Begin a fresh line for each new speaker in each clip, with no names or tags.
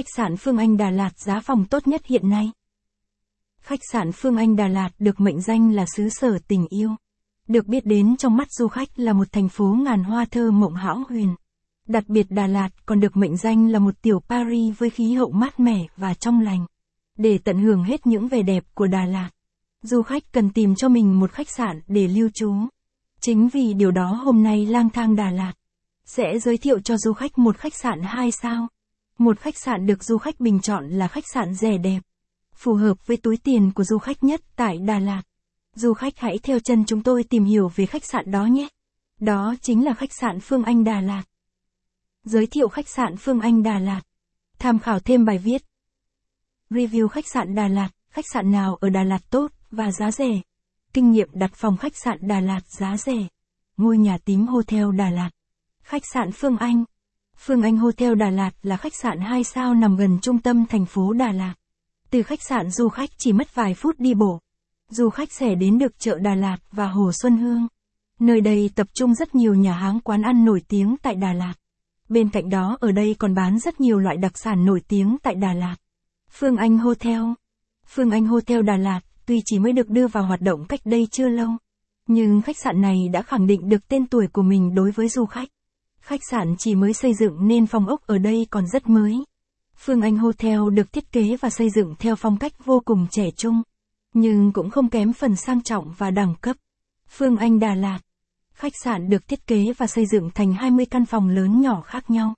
Khách sạn Phương Anh Đà Lạt giá phòng tốt nhất hiện nay. Khách sạn Phương Anh Đà Lạt được mệnh danh là xứ sở tình yêu. Được biết đến trong mắt du khách là một thành phố ngàn hoa thơ mộng hão huyền. Đặc biệt Đà Lạt còn được mệnh danh là một tiểu Paris với khí hậu mát mẻ và trong lành. Để tận hưởng hết những vẻ đẹp của Đà Lạt, du khách cần tìm cho mình một khách sạn để lưu trú. Chính vì điều đó hôm nay lang thang Đà Lạt sẽ giới thiệu cho du khách một khách sạn 2 sao. Một khách sạn được du khách bình chọn là khách sạn rẻ đẹp, phù hợp với túi tiền của du khách nhất tại Đà Lạt. Du khách hãy theo chân chúng tôi tìm hiểu về khách sạn đó nhé. Đó chính là khách sạn Phương Anh Đà Lạt. Giới thiệu khách sạn Phương Anh Đà Lạt. Tham khảo thêm bài viết. Review khách sạn Đà Lạt, khách sạn nào ở Đà Lạt tốt và giá rẻ. Kinh nghiệm đặt phòng khách sạn Đà Lạt giá rẻ. Ngôi nhà tím Hotel Đà Lạt. Khách sạn Phương Anh. Phương Anh Hotel Đà Lạt là khách sạn 2 sao nằm gần trung tâm thành phố Đà Lạt. Từ khách sạn du khách chỉ mất vài phút đi bộ. Du khách sẽ đến được chợ Đà Lạt và Hồ Xuân Hương. Nơi đây tập trung rất nhiều nhà hàng quán ăn nổi tiếng tại Đà Lạt. Bên cạnh đó ở đây còn bán rất nhiều loại đặc sản nổi tiếng tại Đà Lạt. Phương Anh Hotel Phương Anh Hotel Đà Lạt tuy chỉ mới được đưa vào hoạt động cách đây chưa lâu, nhưng khách sạn này đã khẳng định được tên tuổi của mình đối với du khách. Khách sạn chỉ mới xây dựng nên phòng ốc ở đây còn rất mới. Phương Anh Hotel được thiết kế và xây dựng theo phong cách vô cùng trẻ trung, nhưng cũng không kém phần sang trọng và đẳng cấp. Phương Anh Đà Lạt Khách sạn được thiết kế và xây dựng thành 20 căn phòng lớn nhỏ khác nhau.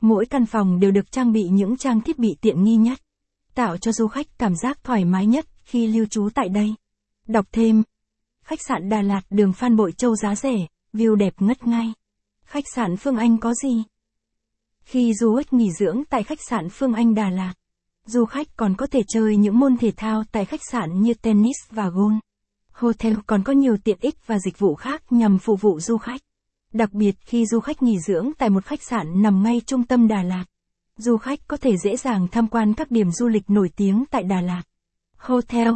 Mỗi căn phòng đều được trang bị những trang thiết bị tiện nghi nhất, tạo cho du khách cảm giác thoải mái nhất khi lưu trú tại đây. Đọc thêm. Khách sạn Đà Lạt đường Phan Bội Châu giá rẻ, view đẹp ngất ngay. Khách sạn Phương Anh có gì? Khi du khách nghỉ dưỡng tại khách sạn Phương Anh Đà Lạt, du khách còn có thể chơi những môn thể thao tại khách sạn như tennis và golf. Hotel còn có nhiều tiện ích và dịch vụ khác nhằm phục vụ du khách. Đặc biệt khi du khách nghỉ dưỡng tại một khách sạn nằm ngay trung tâm Đà Lạt, du khách có thể dễ dàng tham quan các điểm du lịch nổi tiếng tại Đà Lạt. Hotel